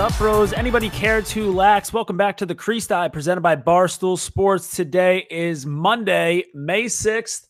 up, bros? Anybody care to lax? Welcome back to the Crease Dive presented by Barstool Sports. Today is Monday, May 6th,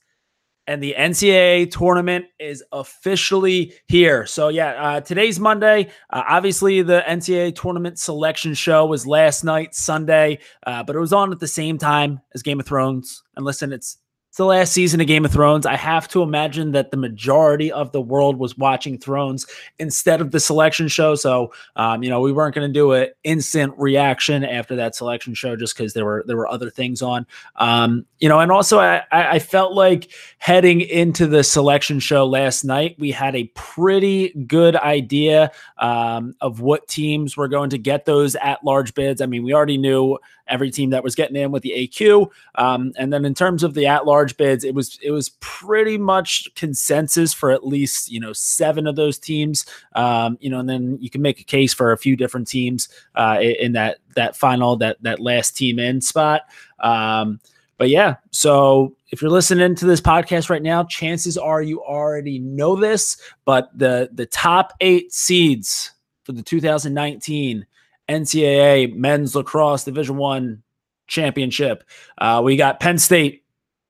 and the NCAA tournament is officially here. So, yeah, uh, today's Monday. Uh, obviously, the NCAA tournament selection show was last night, Sunday, uh, but it was on at the same time as Game of Thrones. And listen, it's it's the last season of Game of Thrones. I have to imagine that the majority of the world was watching Thrones instead of the selection show. So, um, you know, we weren't going to do an instant reaction after that selection show just because there were there were other things on. Um, you know, and also I, I felt like heading into the selection show last night, we had a pretty good idea um, of what teams were going to get those at large bids. I mean, we already knew every team that was getting in with the AQ. Um, and then in terms of the at-large bids, it was it was pretty much consensus for at least you know seven of those teams. Um, you know, and then you can make a case for a few different teams uh, in that that final that that last team in spot. Um, but yeah, so if you're listening to this podcast right now, chances are you already know this, but the the top eight seeds for the 2019 NCAA men's lacrosse Division One championship. Uh, we got Penn State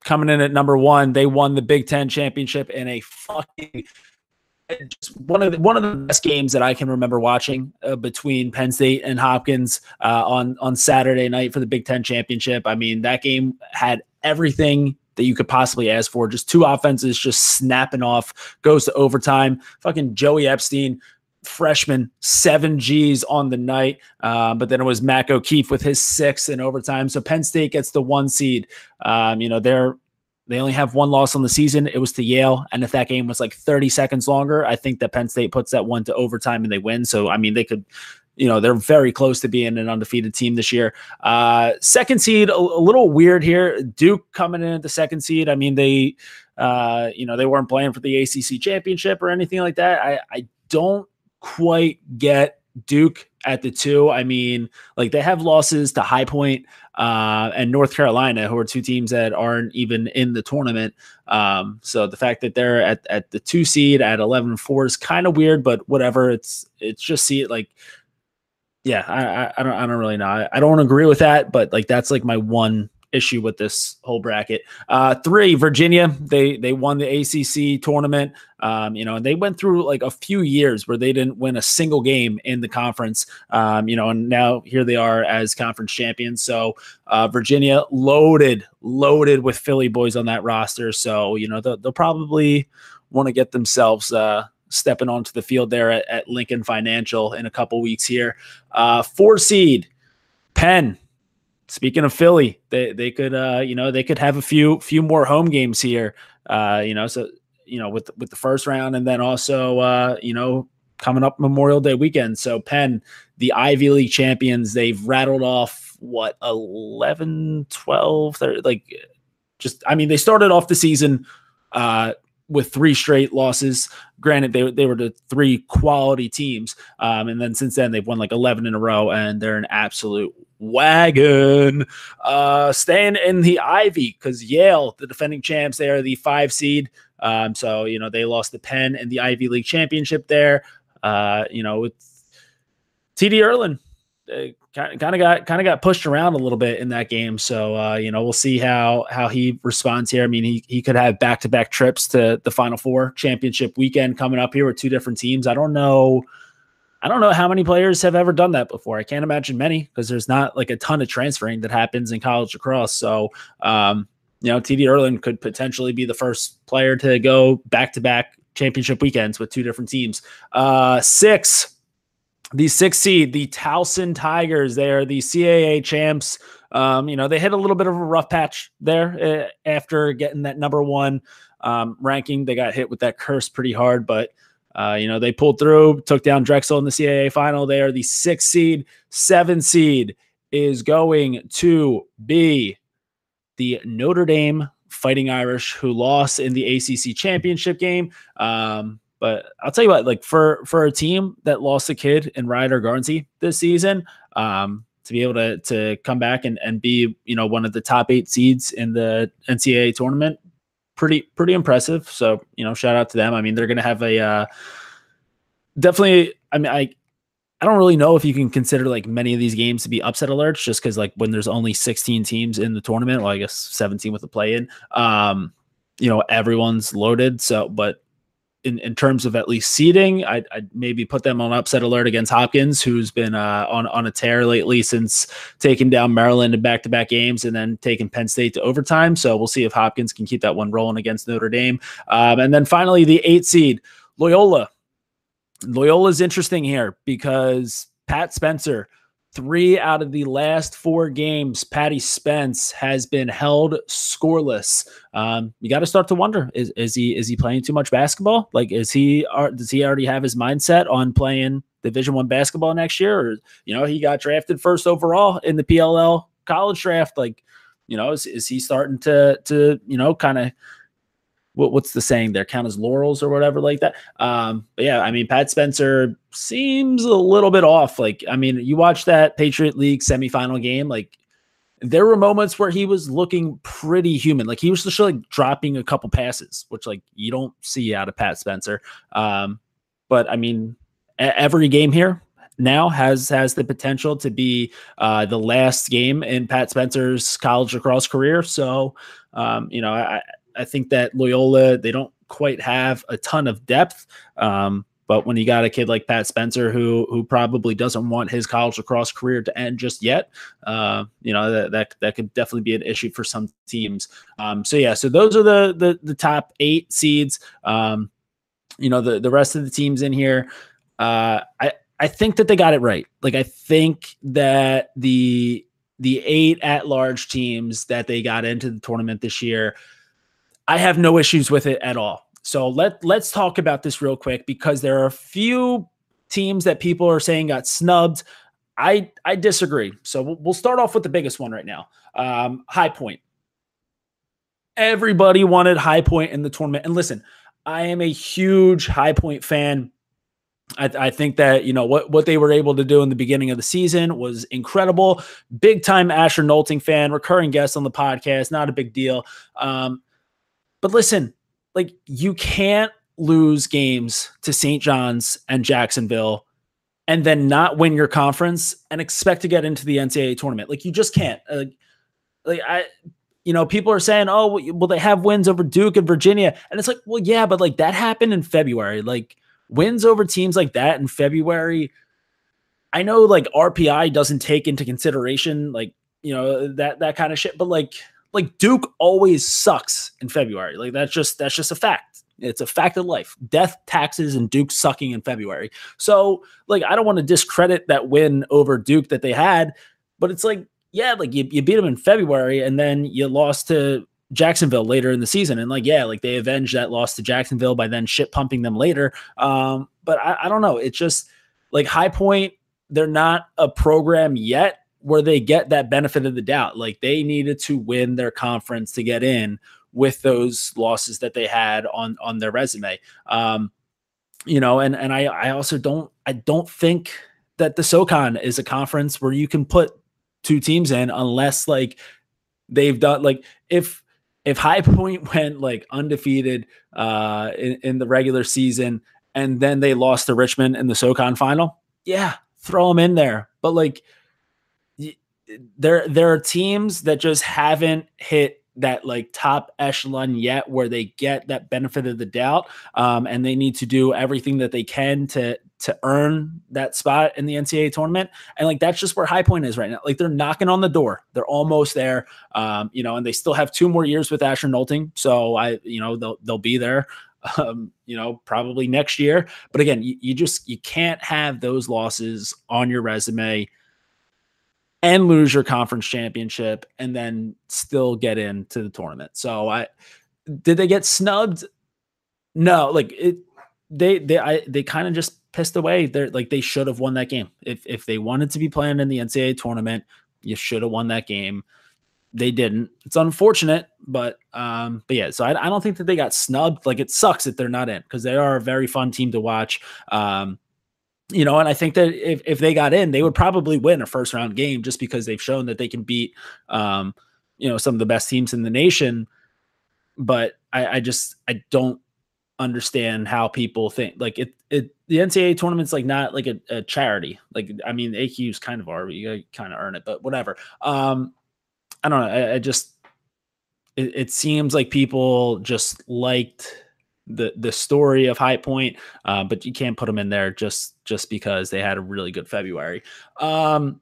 coming in at number one. They won the Big Ten championship in a fucking just one of the, one of the best games that I can remember watching uh, between Penn State and Hopkins uh, on on Saturday night for the Big Ten championship. I mean, that game had everything that you could possibly ask for. Just two offenses just snapping off, goes to overtime. Fucking Joey Epstein freshman, seven G's on the night. Uh, but then it was Mac O'Keefe with his six in overtime. So Penn State gets the one seed. Um, you know, they're they only have one loss on the season. It was to Yale. And if that game was like 30 seconds longer, I think that Penn State puts that one to overtime and they win. So, I mean, they could, you know, they're very close to being an undefeated team this year. Uh, second seed, a, a little weird here. Duke coming in at the second seed. I mean, they, uh, you know, they weren't playing for the ACC championship or anything like that. I, I don't quite get Duke at the two. I mean, like they have losses to High Point, uh, and North Carolina, who are two teams that aren't even in the tournament. Um, so the fact that they're at, at the two seed at 11 4 is kind of weird, but whatever. It's it's just see it like, yeah, I, I, I don't I don't really know. I, I don't agree with that, but like that's like my one issue with this whole bracket. Uh, three, Virginia, they they won the ACC tournament. Um, you know, and they went through like a few years where they didn't win a single game in the conference. Um, you know, and now here they are as conference champions. So uh, Virginia loaded, loaded with Philly boys on that roster. So you know they'll, they'll probably want to get themselves. Uh, stepping onto the field there at, at Lincoln Financial in a couple weeks here. Uh, four seed, Penn speaking of Philly, they they could uh you know they could have a few few more home games here. Uh you know so you know with with the first round and then also uh you know coming up Memorial Day weekend. So Penn, the Ivy League champions, they've rattled off what 11 12 30, like just I mean they started off the season uh with three straight losses. Granted, they, they were the three quality teams. Um, and then since then, they've won like 11 in a row, and they're an absolute wagon. Uh, staying in the Ivy because Yale, the defending champs, they are the five seed. Um, so, you know, they lost the Penn and the Ivy League championship there. Uh, you know, with TD Ierlan, kind of got kind of got pushed around a little bit in that game. So uh, you know we'll see how how he responds here. I mean he he could have back to back trips to the Final Four championship weekend coming up here with two different teams. I don't know. I don't know how many players have ever done that before. I can't imagine many because there's not like a ton of transferring that happens in college lacrosse. So, um, you know, TD Ierlan could potentially be the first player to go back to back championship weekends with two different teams. Uh, six, the six seed, the Towson Tigers. They are the CAA champs. Um, you know, they hit a little bit of a rough patch there uh, after getting that number one um, ranking. They got hit with that curse pretty hard, but uh, you know, they pulled through, took down Drexel in the CAA final. They are the six seed, seven seed is going to be the Notre Dame Fighting Irish, who lost in the ACC championship game. Um, but I'll tell you what, like for for a team that lost a kid in Ryder Garnsey this season, um, to be able to to come back and, and be you know one of the top eight seeds in the NCAA tournament, pretty pretty impressive. So you know, shout out to them. I mean, they're going to have a uh, definitely. I mean, I I don't really know if you can consider like many of these games to be upset alerts, just because like when there's only 16 teams in the tournament, well, I guess 17 with the play in. Um, you know, everyone's loaded. So, but in, in terms of at least seeding, I'd, I'd, maybe put them on upset alert against Hopkins, who's been uh, on on a tear lately since taking down Maryland in back to back games and then taking Penn State to overtime. So we'll see if Hopkins can keep that one rolling against Notre Dame. Um, and then finally, the eight seed Loyola. Loyola is interesting here because Pat Spencer Three out of the last four games, Patty Spence has been held scoreless. Um, you got to start to wonder: is is he is he playing too much basketball? Like, is he are, does he already have his mindset on playing Division One basketball next year? Or you know, he got drafted first overall in the PLL college draft. Like, you know, is, is he starting to to you know kind of what, what's the saying there? Count as laurels or whatever like that. Um, but yeah, I mean, Pat Spencer seems a little bit off. Like, I mean, you watch that Patriot League semifinal game, like there were moments where he was looking pretty human. Like he was just like dropping a couple passes, which like you don't see out of Pat Spencer. Um, but I mean, every game here now has has the potential to be uh, the last game in Pat Spencer's college lacrosse career. So, um, you know, I, I think that Loyola they don't quite have a ton of depth. Um, but when you got a kid like Pat Spencer who who probably doesn't want his college lacrosse career to end just yet, uh, you know that, that that could definitely be an issue for some teams. Um, so yeah, so those are the the, the top eight seeds. Um, you know the the rest of the teams in here. Uh, I I think that they got it right. Like I think that the the eight at large teams that they got into the tournament this year I have no issues with it at all. So let let's talk about this real quick because there are a few teams that people are saying got snubbed. I I disagree. So we'll, start off with the biggest one right now. Um, High Point. Everybody wanted High Point in the tournament, and listen, I am a huge High Point fan. I, I, think that you know what what they were able to do in the beginning of the season was incredible. Big time Asher Nolting fan, recurring guest on the podcast. Not a big deal. Um, but listen, like you can't lose games to St. John's and Jacksonville and then not win your conference and expect to get into the NCAA tournament. Like you just can't. Uh, like I you know, people are saying, "Oh, well they have wins over Duke and Virginia." And it's like, "Well, yeah, but like that happened in February. Like wins over teams like that in February I know like RPI doesn't take into consideration like, you know, that that kind of shit, but like like Duke always sucks in February. Like that's just that's just a fact. It's a fact of life. Death, taxes, and Duke sucking in February. So, like, I don't want to discredit that win over Duke that they had, but it's like, yeah, like you, you beat them in February and then you lost to Jacksonville later in the season. And like, yeah, like they avenged that loss to Jacksonville by then shit pumping them later. Um, but I, I don't know. It's just like High Point, they're not a program yet where they get that benefit of the doubt. Like they needed to win their conference to get in with those losses that they had on on their resume. Um, you know, and and I I also don't I don't think that the SoCon is a conference where you can put two teams in unless like they've done like if if High Point went like undefeated uh in, in the regular season and then they lost to Richmond in the SoCon final, yeah, throw them in there. But like there there are teams that just haven't hit that like top echelon yet where they get that benefit of the doubt um, and they need to do everything that they can to to earn that spot in the NCAA tournament. And like that's just where High Point is right now. Like they're knocking on the door. They're almost there. Um, you know, and they still have two more years with Asher Nolting. So I, you know, they'll they'll be there. Um, you know, probably next year. But again, you, you just you can't have those losses on your resume and lose your conference championship and then still get into the tournament. So I did they get snubbed? No, like it they they I they kind of just pissed away. They're like they should have won that game. If if they wanted to be playing in the NCAA tournament, you should have won that game. They didn't. It's unfortunate, but um, but yeah. So I, I don't think that they got snubbed. Like it sucks that they're not in because they are a very fun team to watch. Um, you know, and I think that if, if they got in, they would probably win a first round game just because they've shown that they can beat, um, you know, some of the best teams in the nation. But I, I just I don't understand how people think like it. It the NCAA tournament's like not like a, a charity. Like I mean, AQs kind of are, but you kind of earn it, but whatever. Um, I don't know. I, I just it, it seems like people just liked the the story of High Point, uh, but you can't put them in there just just because they had a really good February. Um,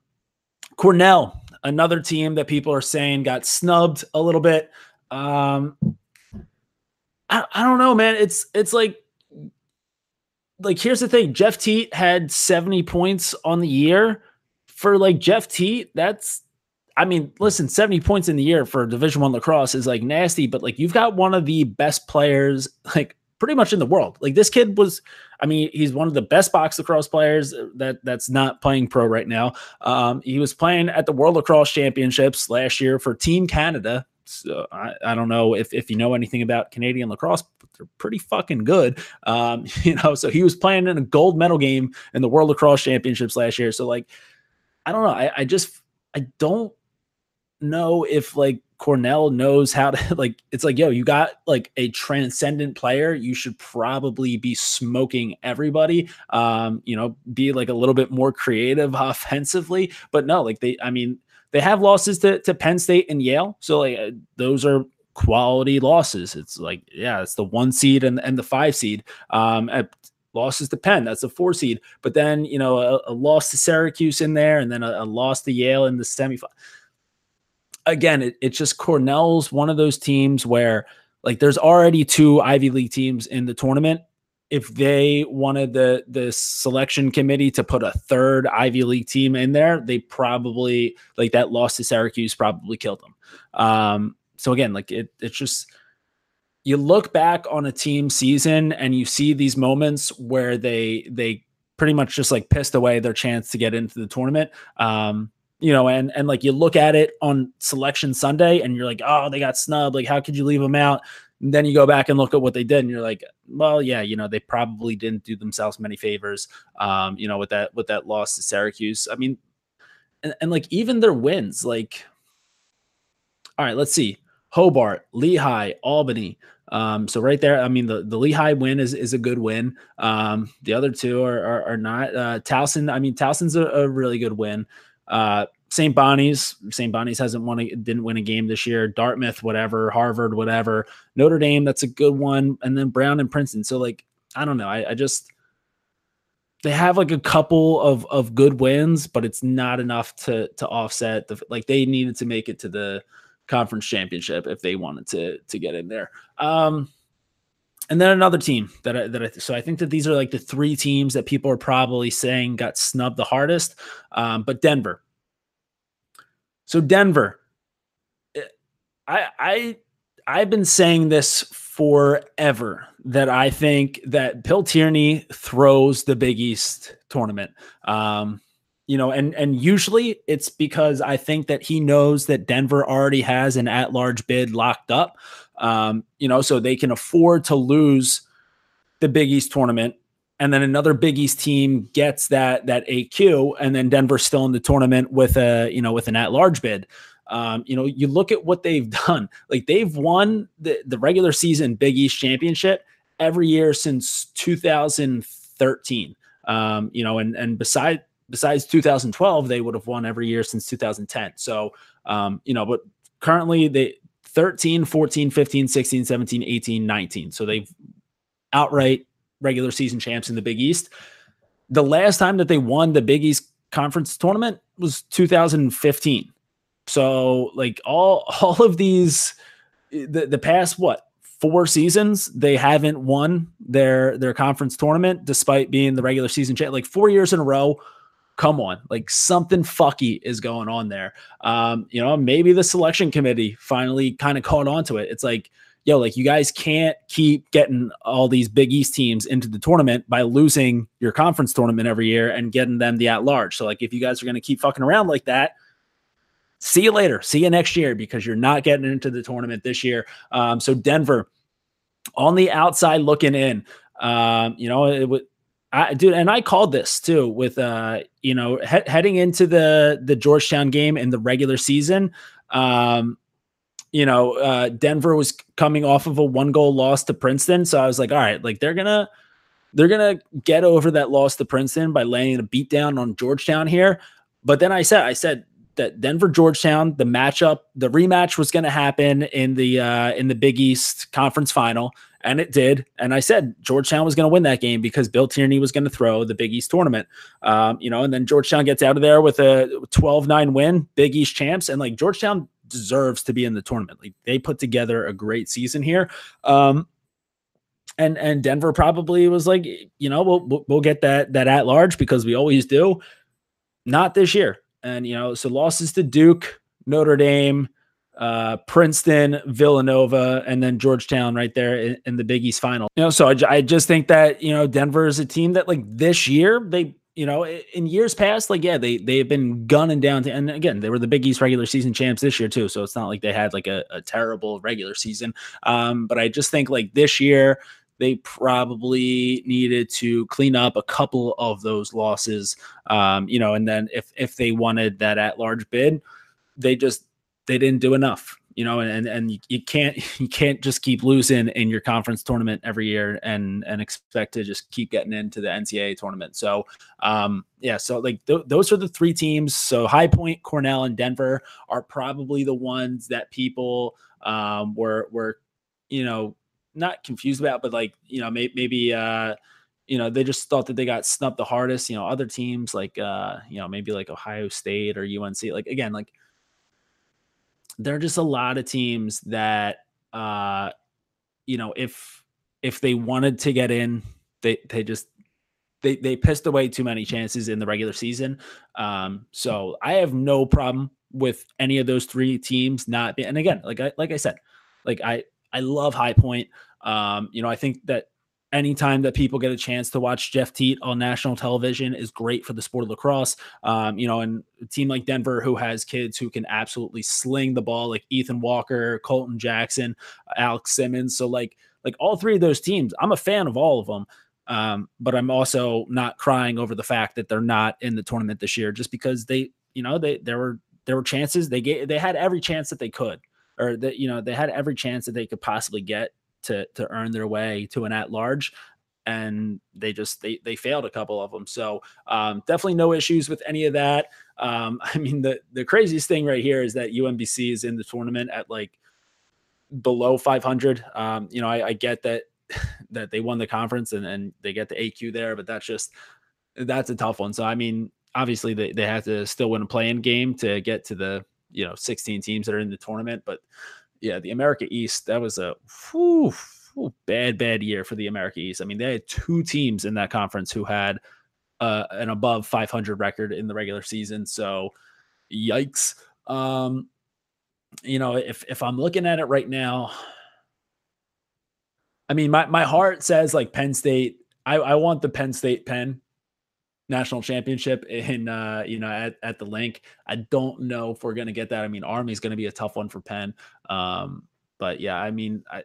Cornell, another team that people are saying got snubbed a little bit. Um, I, I don't know, man. It's it's like like here's the thing. Jeff Teat had 70 points on the year. For like Jeff Teat, that's I mean, listen, 70 points in the year for Division One lacrosse is like nasty, but like you've got one of the best players, like pretty much in the world. Like this kid was, I mean, he's one of the best box lacrosse players that that's not playing pro right now. Um, he was playing at the World Lacrosse Championships last year for Team Canada. So I, I don't know if, if you know anything about Canadian lacrosse, but they're pretty fucking good. Um, you know, so he was playing in a gold medal game in the World Lacrosse Championships last year. So like, I don't know. I, I just I don't know if like Cornell knows how to like it's like yo you got like a transcendent player you should probably be smoking everybody um you know be like a little bit more creative offensively. But no like they I mean they have losses to, to Penn State and Yale. So like uh, those are quality losses. It's like yeah it's the one seed and, and the five seed um at losses to Penn that's a four seed. But then you know a, a loss to Syracuse in there and then a, a loss to Yale in the semifinal again, it, it's just Cornell's one of those teams where like there's already two Ivy League teams in the tournament. If they wanted the the selection committee to put a third Ivy League team in there, they probably like that loss to Syracuse probably killed them. Um, so again, like it, it's just you look back on a team season and you see these moments where they they pretty much just like pissed away their chance to get into the tournament. Um, you know, and and like you look at it on selection Sunday and you're like, oh, they got snubbed. Like, how could you leave them out? And then you go back and look at what they did, and you're like, well, yeah, you know, they probably didn't do themselves many favors. Um, you know, with that with that loss to Syracuse. I mean, and, and like even their wins, like, all right, let's see. Hobart, Lehigh, Albany. Um, so right there, I mean, the, the Lehigh win is, is a good win. Um, the other two are, are, are not. Uh, Towson, I mean, Towson's a, a really good win. Uh, St. Bonnie's, St. Bonnie's hasn't won, a, didn't win a game this year. Dartmouth, whatever, Harvard, whatever. Notre Dame, that's a good one, and then Brown and Princeton. So like, I don't know. I, I just they have like a couple of of good wins, but it's not enough to to offset the like they needed to make it to the conference championship if they wanted to to get in there. Um, and then another team that I, that I so I think that these are like the three teams that people are probably saying got snubbed the hardest. Um, but Denver. So Denver, eh, I I I've been saying this forever that I think that Bill Tierney throws the Big East tournament. Um, you know, and and usually it's because I think that he knows that Denver already has an at-large bid locked up. Um, you know, so they can afford to lose the Big East tournament. And then another Big East team gets that that AQ, and then Denver's still in the tournament with a you know with an at-large bid. Um, you know, you look at what they've done. Like they've won the, the regular season Big East championship every year since 2013. Um, you know, and and beside besides 2012, they would have won every year since 2010. So, um, you know, but currently they 13, 14, 15, 16, 17, 18, 19. So they've outright regular season champs in the Big East. The last time that they won the Big East conference tournament was 2015. So like all all of these the, the past what four seasons they haven't won their their conference tournament despite being the regular season champ like four years in a row come on, like something fucky is going on there. Um, you know, maybe the selection committee finally kind of caught on to it. It's like, yo, like you guys can't keep getting all these Big East teams into the tournament by losing your conference tournament every year and getting them the at large. So, like, if you guys are going to keep fucking around like that, see you later. See you next year because you're not getting into the tournament this year. Um, so, Denver on the outside looking in, um, you know, it would I dude, and I called this too with uh, you know, he- heading into the the Georgetown game in the regular season. Um, you know, uh, Denver was coming off of a one goal loss to Princeton. So I was like, all right, like they're gonna they're gonna get over that loss to Princeton by laying a beat down on Georgetown here. But then I said, I said that Denver Georgetown, the matchup, the rematch was to happen in the uh, in the Big East Conference Final, and it did. And I said Georgetown was going to win that game because Bill Tierney was going to throw the Big East tournament. Um, you know, and then Georgetown gets out of there with a 12-9 win, Big East champs, and like Georgetown deserves to be in the tournament. Like they put together a great season here. Um, and and Denver probably was like, you know, we'll we'll get that that at large because we always do. Not this year. And you know, so losses to Duke, Notre Dame, uh, Princeton, Villanova, and then Georgetown right there in, in, the Big East final. You know, so I, I just think that you know Denver is a team that like this year they you know, in years past, like yeah, they they have been gunning down to, and again, they were the Big East regular season champs this year too. So it's not like they had like a, a terrible regular season. Um, but I just think like this year they probably needed to clean up a couple of those losses. Um, you know, and then if if they wanted that at large bid, they just they didn't do enough you know, and and you can't you can't just keep losing in your conference tournament every year and and expect to just keep getting into the NCAA tournament. So, um, yeah, so like th- those are the three teams. So High Point, Cornell, and Denver are probably the ones that people um, were were you know not confused about, but like you know may- maybe. Uh, you know, they just thought that they got snubbed the hardest. You know, other teams like, uh, you know, maybe like Ohio State or UNC. Like again, like there are just a lot of teams that uh you know if if they wanted to get in they they just they they pissed away too many chances in the regular season. Um so i have no problem with any of those three teams not and again like i like i said like i i love high point. Um you know i think that anytime that people get a chance to watch Jeff Teat on national television is great for the sport of lacrosse. Um, you know, and a team like Denver who has kids who can absolutely sling the ball, like Ethan Walker, Colton Jackson, Alex Simmons. So like like all three of those teams, I'm a fan of all of them. Um, but I'm also not crying over the fact that they're not in the tournament this year, just because they, you know, they there were there were chances they gave they had every chance that they could, or that you know they had every chance that they could possibly get to to earn their way to an at large and they just they they failed a couple of them so um, definitely no issues with any of that. Um, i mean the the craziest thing right here is that umbc is in the tournament at like below 500 um, you know I, I, get that that they won the conference and, and they get the aq there but that's just that's a tough one. So i mean obviously they, they have to still win a playing game to get to the you know 16 teams that are in the tournament but yeah, the America East, that was a whew, whew, bad, bad year for the America East. I mean, they had two teams in that conference who had uh, an above 500 record in the regular season. So, yikes. Um, you know, if if I'm looking at it right now, I mean, my my heart says like Penn State. I, I want the Penn State Penn national championship in uh you know at, at the link. I don't know if we're gonna get that. I mean army's gonna be a tough one for penn. Um but yeah i mean i,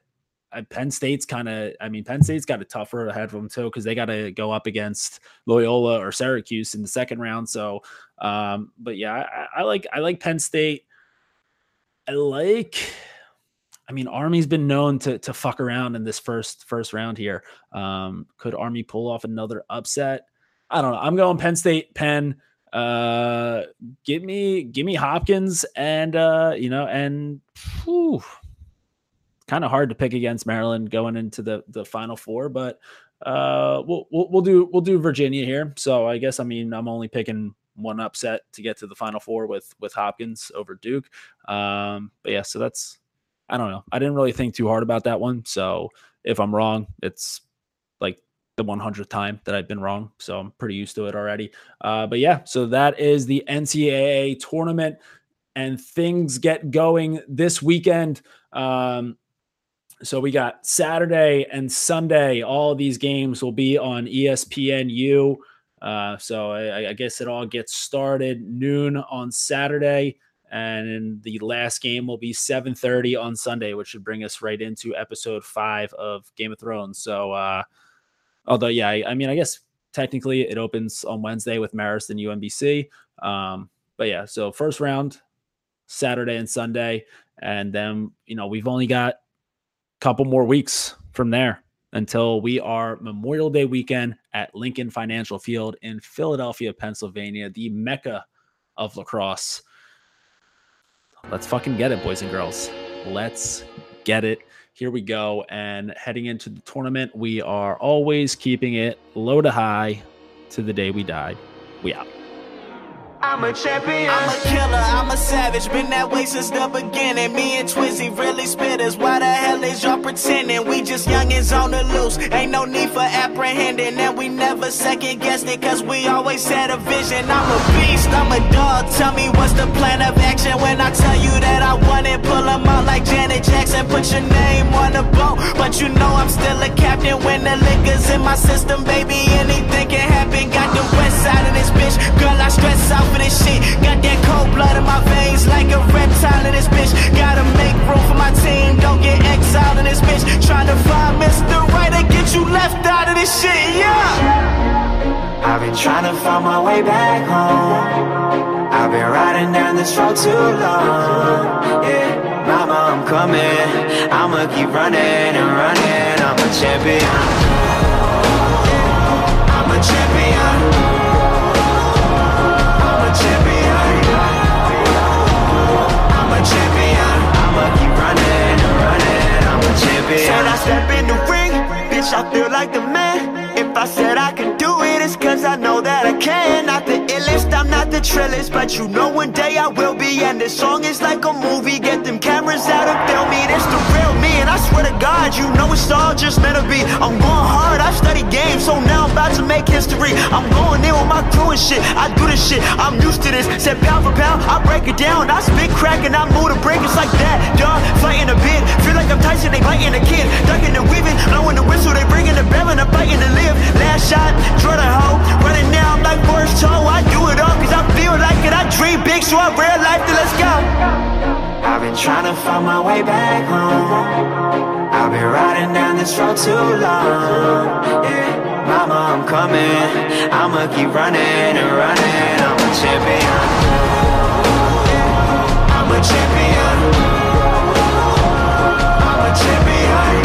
I penn state's kind of i mean penn state's got a tougher ahead of them too because they got to go up against loyola or syracuse in the second round. So um but yeah I, I like i like penn state. I like I mean, Army's been known to to fuck around in this first first round here. Um, could Army pull off another upset? I don't know. I'm going Penn State, Penn. Uh, give me, give me Hopkins, and uh, you know, and kind of hard to pick against Maryland going into the the Final Four, but uh, we'll, we'll we'll do we'll do Virginia here. So I guess I mean I'm only picking one upset to get to the Final Four with with Hopkins over Duke. Um, but yeah, so that's I don't know. I didn't really think too hard about that one. So if I'm wrong, it's the 100th time that I've been wrong. So I'm pretty used to it already. Uh, but yeah, so that is the NCAA tournament, and things get going this weekend. Um, so we got Saturday and Sunday. All these games will be on ESPNU. Uh, so I, I, guess it all gets started noon on Saturday, and the last game will be 7:30 on Sunday, which should bring us right into episode five of Game of Thrones. So uh, Although, yeah, I, I mean, I guess technically it opens on Wednesday with Marist and UMBC. Um, but yeah, so first round Saturday and Sunday, And then, you know, we've only got a couple more weeks from there until we are Memorial Day weekend at Lincoln Financial Field in Philadelphia, Pennsylvania, the mecca of lacrosse. Let's fucking get it, boys and girls. Let's get it. Here we go. And heading into the tournament, we are always keeping it low to high to the day we die. We out. I'm a champion. I'm a killer, I'm a savage. Been that way since the beginning. Me and Twizzy really spitters. Why the hell is y'all pretending? We just youngins on the loose. Ain't no need for apprehending. And we never second guessed it, cause we always had a vision. I'm a beast, I'm a dog. Tell me what's the plan of action when I tell you that I want it. Pull them out like Janet Jackson. Put your name on the boat. But you know I'm still a captain when the liquor's in my system, baby. Anything can happen. Got the west side of this bitch. Girl, I stress out for this shit. Got that cold blood in my veins like a reptile in this bitch. Gotta make room for my team, don't get exiled in this bitch. Trying to find Mr. Right and get you left out of this shit, yeah. I've been trying to find my way back home. I've been riding down this road too long. Yeah, mama, I'm coming. I'ma keep running and running. I'm a champion. And shit, I do this shit, I'm used to this. Said pound for pound, I break it down, I spit crack and I move the break, it's like that, dog. Fighting a bit, feel like I'm Tyson, they biting a kid, ducking and weaving, blowing the whistle, they bringing the bell and I'm fighting to live. Last shot, draw the hoe, running now, I'm like first toe, I do it all cause I feel like it, I dream big, so I realize that let's go. I've been trying to find my way back home. I've been riding down this road too long. Yeah, Mama, I'm coming. I'ma keep running and running. I'm a champion. I'm a champion. I'm a champion.